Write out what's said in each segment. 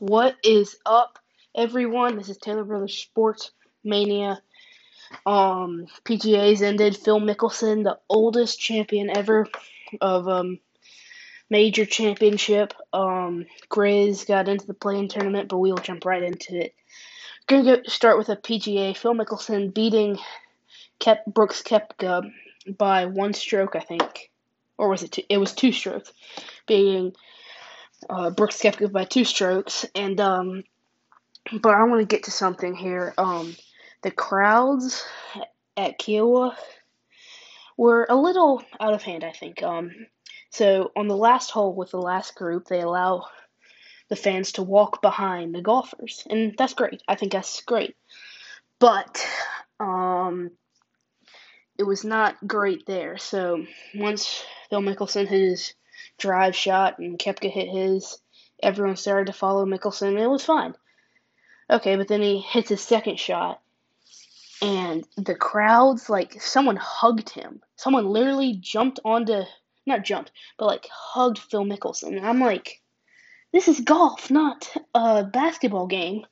What is up, everyone? This is Taylor Brothers Sports Mania. Um, PGA's ended. Phil Mickelson, the oldest champion ever of um major championship. Um, Grizz got into the play-in tournament, but we'll jump right into it. Gonna go start with a PGA. Phil Mickelson beating Kep Brooks Koepka by one stroke, I think, or was it? Two? It was two strokes, being uh, Brooks Koepka by two strokes, and um, but I want to get to something here. Um, the crowds at Kiawah were a little out of hand, I think. Um, so on the last hole with the last group, they allow the fans to walk behind the golfers, and that's great. I think that's great. But um, it was not great there. So once Phil Mickelson his drive shot and Koepka hit his, everyone started to follow Mickelson, and it was fine. Okay, but then he hits his second shot, and the crowds like someone hugged him. Someone literally jumped onto not jumped, but like hugged Phil Mickelson. And I'm like, this is golf, not a basketball game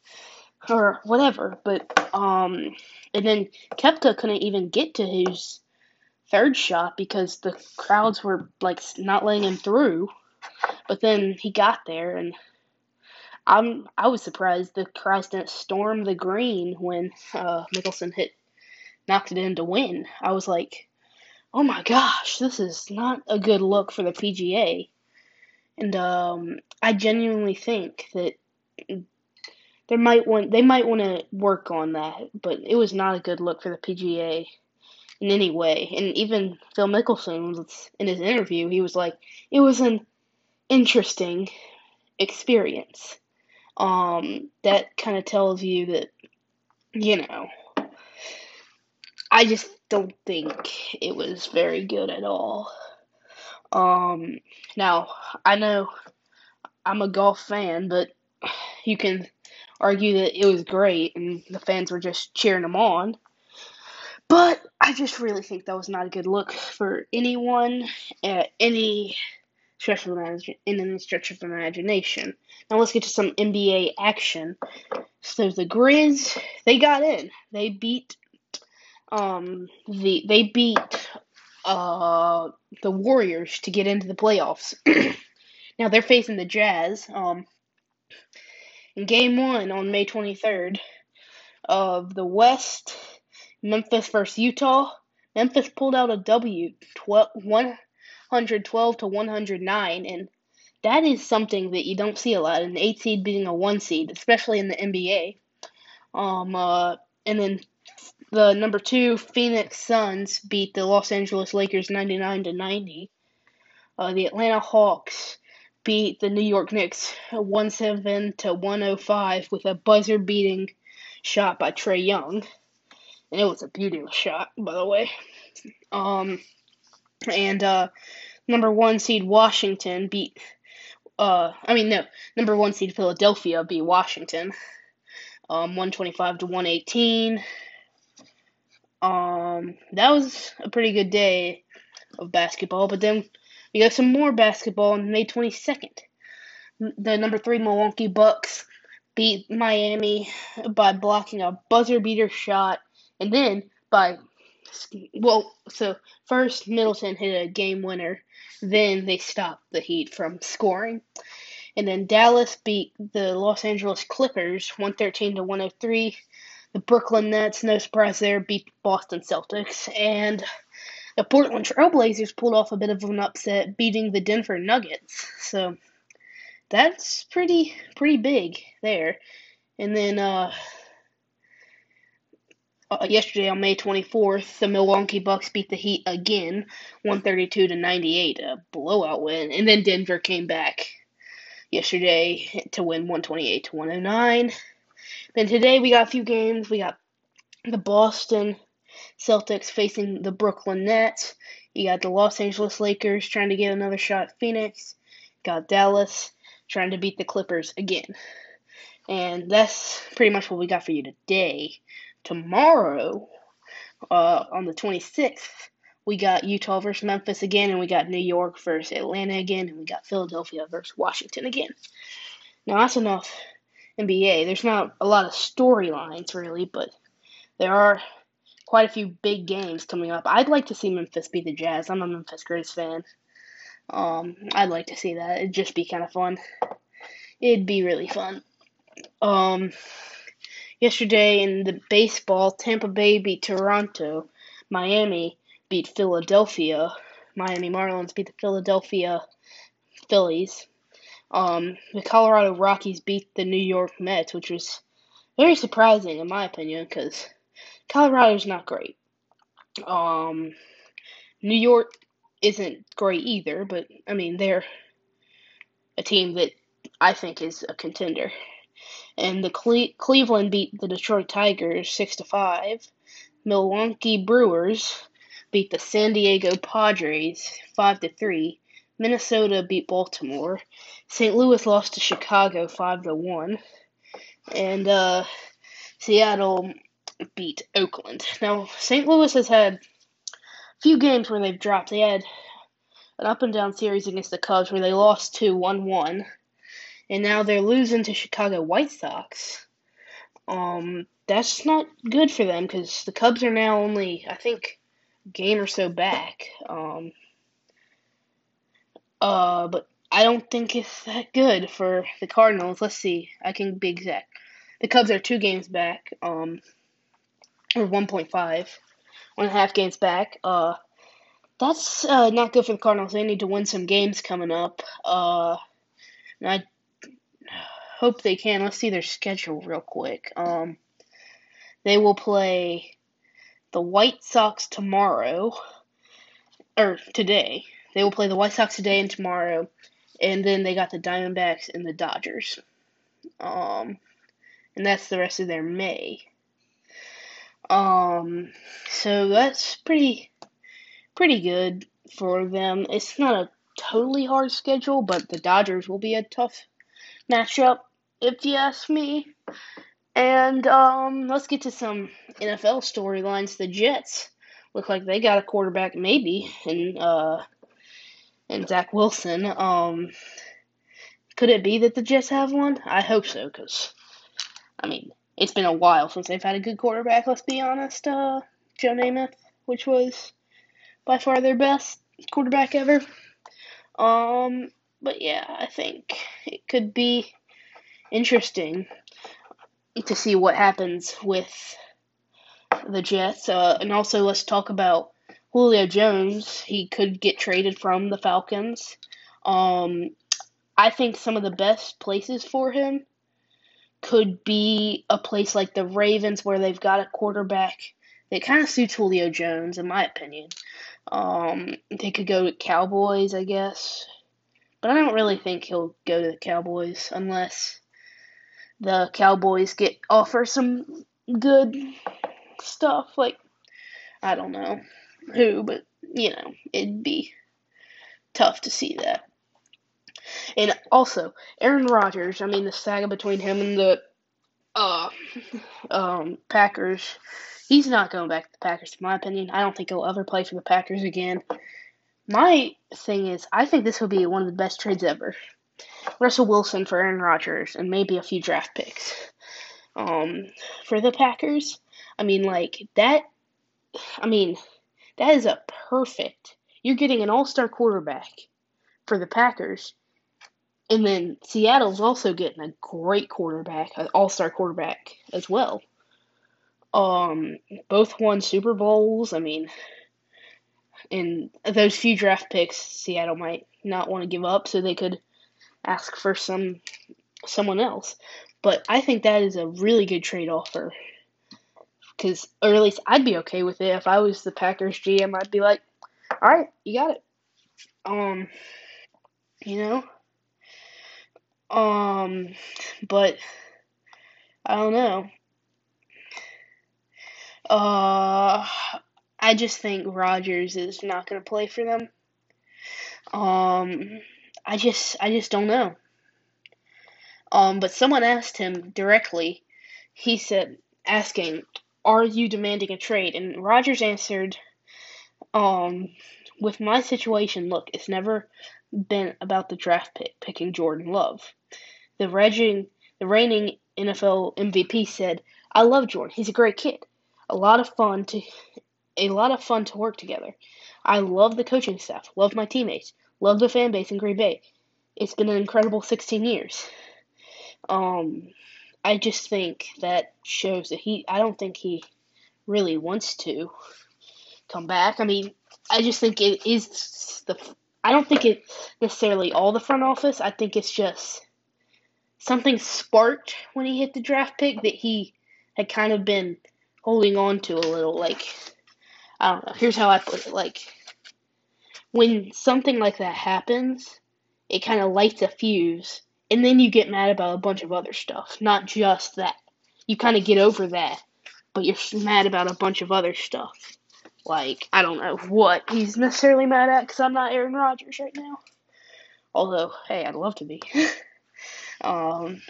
or whatever. But um, and then Koepka couldn't even get to his third shot because the crowds were like not letting him through. But then he got there, and I'm I was surprised the crowds didn't storm the green when uh, Mickelson hit knocked it in to win. I was like, oh my gosh, this is not a good look for the PGA. And um, I genuinely think that there might want they might want to work on that, but it was not a good look for the PGA in any way. And even Phil Mickelson in his interview, he was like, it was an interesting experience. Um, that kind of tells you that, you know, I just don't think it was very good at all. Um, now I know I'm a golf fan, but you can argue that it was great and the fans were just cheering him on. But I just really think that was not a good look for anyone at any stretch of in any stretch of imagination. Now let's get to some NBA action. So the Grizz, they got in. They beat um the they beat uh the Warriors to get into the playoffs. now they're facing the Jazz. Um in game one on May twenty third of the West, Memphis versus Utah. Memphis pulled out a W, 12, 112 to 109, and that is something that you don't see a lot. An eight seed beating a one seed, especially in the NBA. Um, uh, and then the number two Phoenix Suns beat the Los Angeles Lakers 99 to 90. Uh, the Atlanta Hawks beat the New York Knicks 107 to 105 with a buzzer beating shot by Trae Young. And it was a beautiful shot, by the way. Um, and uh, number one seed Washington beat. Uh, I mean no, number one seed Philadelphia beat Washington, um, one twenty five to one eighteen. Um, that was a pretty good day of basketball. But then we got some more basketball on May 22nd. The number three Milwaukee Bucks beat Miami by blocking a buzzer beater shot, and then by well, so first Middleton hit a game winner, then they stopped the Heat from scoring. And then Dallas beat the Los Angeles Clippers 113 to 103 the Brooklyn Nets, no surprise there, beat Boston Celtics, and the Portland Trailblazers pulled off a bit of an upset, beating the Denver Nuggets. So that's pretty pretty big there. And then uh, uh, yesterday on May 24th, the Milwaukee Bucks beat the Heat again, 132 to 98, a blowout win. And then Denver came back yesterday to win 128 to 109. Then today we got a few games. We got the Boston Celtics facing the Brooklyn Nets. You got the Los Angeles Lakers trying to get another shot at Phoenix. Got Dallas trying to beat the Clippers again. And that's pretty much what we got for you today. Tomorrow, uh, on the 26th, we got Utah versus Memphis again, and we got New York versus Atlanta again, and we got Philadelphia versus Washington again. Now, that's enough NBA. There's not a lot of storylines really, but there are quite a few big games coming up. I'd like to see Memphis beat the Jazz. I'm a Memphis Grizz fan. Um, I'd like to see that. It'd just be kind of fun. It'd be really fun. Um, yesterday in the baseball, Tampa Bay beat Toronto. Miami beat Philadelphia. Miami Marlins beat the Philadelphia Phillies. Um, the Colorado Rockies beat the New York Mets, which was very surprising in my opinion because Colorado's not great. Um, New York isn't great either, but I mean they're a team that I think is a contender. And the Cle- Cleveland beat the Detroit Tigers six to five. Milwaukee Brewers beat the San Diego Padres five to three. Minnesota beat Baltimore. St. Louis lost to Chicago five to one. And uh, Seattle beat Oakland. Now St. Louis has had a few games where they've dropped. They had an up and down series against the Cubs where they lost to one one and now they're losing to Chicago White Sox. Um, that's not good for them because the Cubs are now only, I think, a game or so back. Um, uh, but I don't think it's that good for the Cardinals. Let's see. I can be exact. The Cubs are two games back, um, or 1.5, one and a half games back. Uh, that's uh, not good for the Cardinals. They need to win some games coming up. Uh, and I hope they can. Let's see their schedule real quick. Um, they will play the White Sox tomorrow, or today. They will play the White Sox today and tomorrow, and then they got the Diamondbacks and the Dodgers. Um, and that's the rest of their May. Um, so that's pretty, pretty good for them. It's not a totally hard schedule, but the Dodgers will be a tough matchup, if you ask me. And um, let's get to some NFL storylines. The Jets look like they got a quarterback, maybe, and uh, and Zach Wilson. Um, could it be that the Jets have one? I hope so, because I mean it's been a while since they've had a good quarterback. Let's be honest. Uh, Joe Namath, which was by far their best quarterback ever. Um, but yeah, I think it could be interesting to see what happens with the Jets. Uh, and also, let's talk about Julio Jones. He could get traded from the Falcons. Um, I think some of the best places for him could be a place like the Ravens, where they've got a quarterback that kind of suits Julio Jones, in my opinion. Um, they could go to Cowboys, I guess. But I don't really think he'll go to the Cowboys unless the Cowboys get offer some good stuff. Like I don't know who, but you know it'd be tough to see that. And also Aaron Rodgers. I mean the saga between him and the uh, um, Packers. He's not going back to the Packers, in my opinion. I don't think he'll ever play for the Packers again. My thing is, I think this will be one of the best trades ever. Russell Wilson for Aaron Rodgers and maybe a few draft picks. Um, for the Packers, I mean, like that. I mean, that is a perfect. You're getting an all-star quarterback for the Packers, and then Seattle's also getting a great quarterback, an all-star quarterback as well. Um, both won Super Bowls. I mean, and those few draft picks, Seattle might not want to give up, so they could ask for some someone else. But I think that is a really good trade offer. Cause, or at least I'd be okay with it if I was the Packers GM. I'd be like, "All right, you got it." Um, you know. Um, but I don't know. Uh, I just think Rodgers is not going to play for them. Um, I just I just don't know. Um, but someone asked him directly. He said, asking, "Are you demanding a trade?" And Rodgers answered, um, with my situation, look, it's never been about the draft pick picking Jordan Love. The reigning the reigning NFL MVP, said, "I love Jordan. He's a great kid. A lot of fun to, a lot of fun to work together. I love the coaching staff. Love my teammates. Love the fan base in Green Bay. It's been an incredible 16 years." Um, I just think that shows that he. I don't think he really wants to come back. I mean, I just think it is the. I don't think it necessarily all the front office. I think it's just something sparked when he hit the draft pick that he had kind of been holding on to a little. Like, I don't know. Here's how I put it. Like, when something like that happens, it kind of lights a fuse, and then you get mad about a bunch of other stuff, not just that. You kind of get over that, but you're mad about a bunch of other stuff. Like, I don't know what he's necessarily mad at because I'm not Aaron Rodgers right now. Although, hey, I'd love to be. um,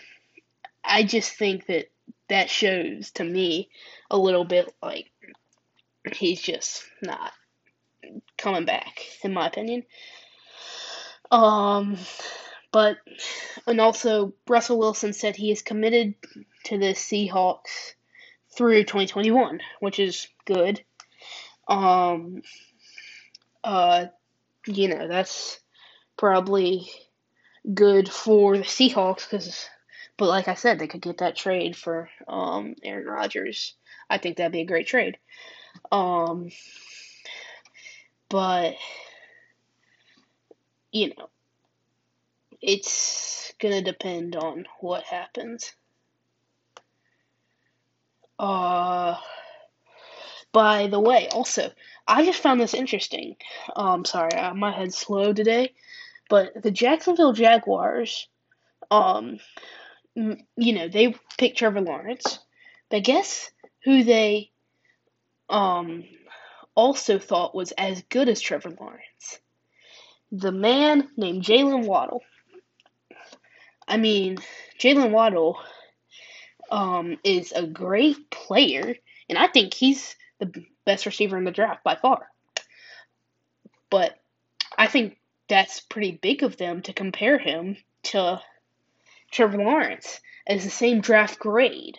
I just think that that shows to me a little bit like he's just not coming back, in my opinion. Um, but and also Russell Wilson said he is committed to the Seahawks through 2021, which is good. Um, uh, you know, that's probably good for the Seahawks because, but like I said, they could get that trade for um, Aaron Rodgers. I think that'd be a great trade. Um, but you know, it's gonna depend on what happens. Uh, by the way, also, I just found this interesting. Um, sorry, uh, my head's slow today, but the Jacksonville Jaguars, um, you know, they picked Trevor Lawrence, but guess who they, um, also thought was as good as Trevor Lawrence? The man named Jaylen Waddle. I mean, Jaylen Waddle um, is a great player, and I think he's the best receiver in the draft by far. But I think that's pretty big of them to compare him to Trevor Lawrence as the same draft grade.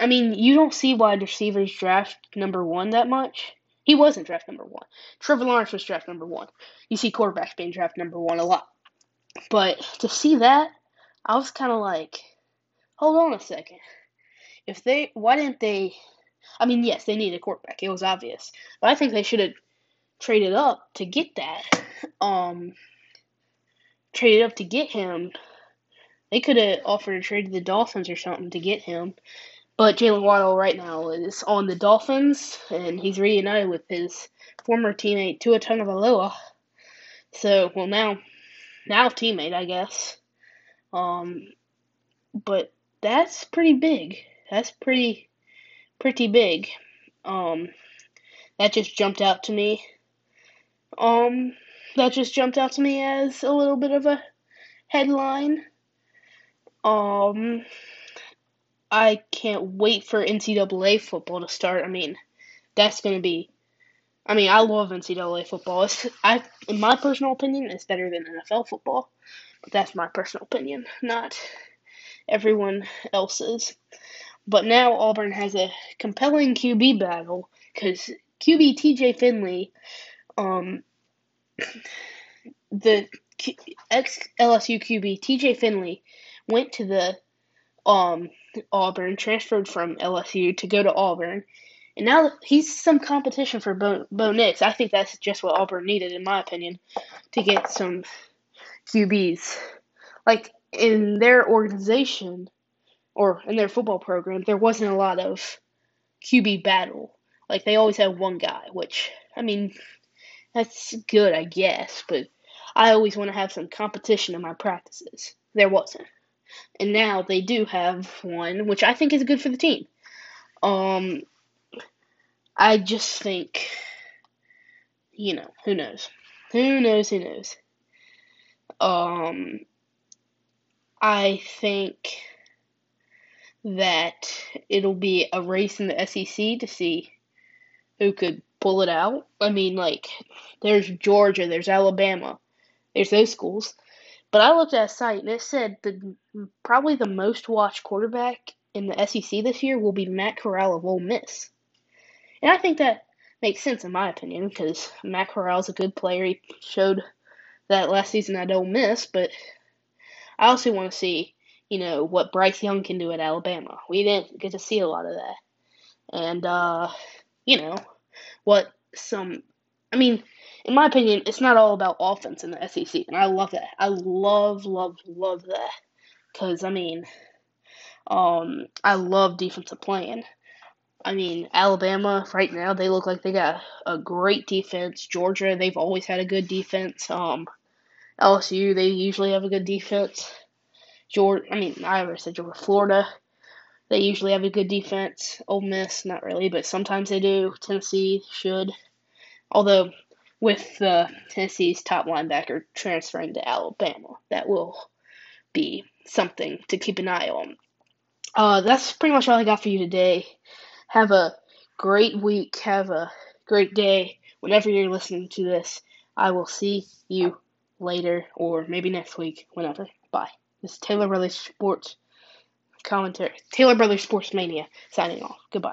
I mean, you don't see wide receivers draft number one that much. He wasn't draft number one. Trevor Lawrence was draft number one. You see quarterbacks being draft number one a lot. But to see that, I was kind of like, hold on a second. If they, why didn't they? I mean, yes, they needed a quarterback. It was obvious, but I think they should have traded up to get that. Um, traded up to get him. They could have offered a trade to the Dolphins or something to get him. But Jaylen Waddle right now is on the Dolphins, and he's reunited with his former teammate Tua Tagovailoa. So, well, now, now teammate, I guess. Um, but that's pretty big. That's pretty pretty big. Um, that just jumped out to me. Um, that just jumped out to me as a little bit of a headline. Um, I can't wait for NCAA football to start. I mean, that's gonna be. I mean, I love NCAA football. It's, I, in my personal opinion, it's better than NFL football. But that's my personal opinion, not everyone else's. But now Auburn has a compelling QB battle because QB TJ Finley, um, the ex LSU QB TJ Finley went to the um Auburn, transferred from LSU to go to Auburn, and now he's some competition for Bo, Bo Nix. I think that's just what Auburn needed, in my opinion, to get some QBs. Like in their organization or in their football program, there wasn't a lot of QB battle. Like they always had one guy, which I mean, that's good, I guess, but I always want to have some competition in my practices. There wasn't. And now they do have one, which I think is good for the team. Um I just think you know, who knows? Who knows, who knows? Um I think that it'll be a race in the SEC to see who could pull it out. I mean, like, there's Georgia, there's Alabama, there's those schools, But I looked at a site and it said the probably the most watched quarterback in the SEC this year will be Matt Corral of Ole Miss. And I think that makes sense in my opinion because Matt Corral's a good player. He showed that last season at Ole Miss, but I also want to see, you know, what Bryce Young can do at Alabama. We didn't get to see a lot of that. And uh, you know, what some I mean, in my opinion, it's not all about offense in the SEC, and I love that. I love, love, love that. Cause I mean, um, I love defensive playing. I mean, Alabama right now they look like they got a great defense. Georgia they've always had a good defense. Um, LSU they usually have a good defense. Georgia, I mean, I ever said Georgia, Florida they usually have a good defense. Ole Miss not really, but sometimes they do. Tennessee should, although with uh, Tennessee's top linebacker transferring to Alabama. That will be something to keep an eye on. Uh, that's pretty much all I got for you today. Have a great week. Have a great day. Whenever you're listening to this, I will see you later or maybe next week, whenever. Bye. This is Taylor Brothers Sports commentary. Taylor Brothers Sports Mania signing off. Goodbye.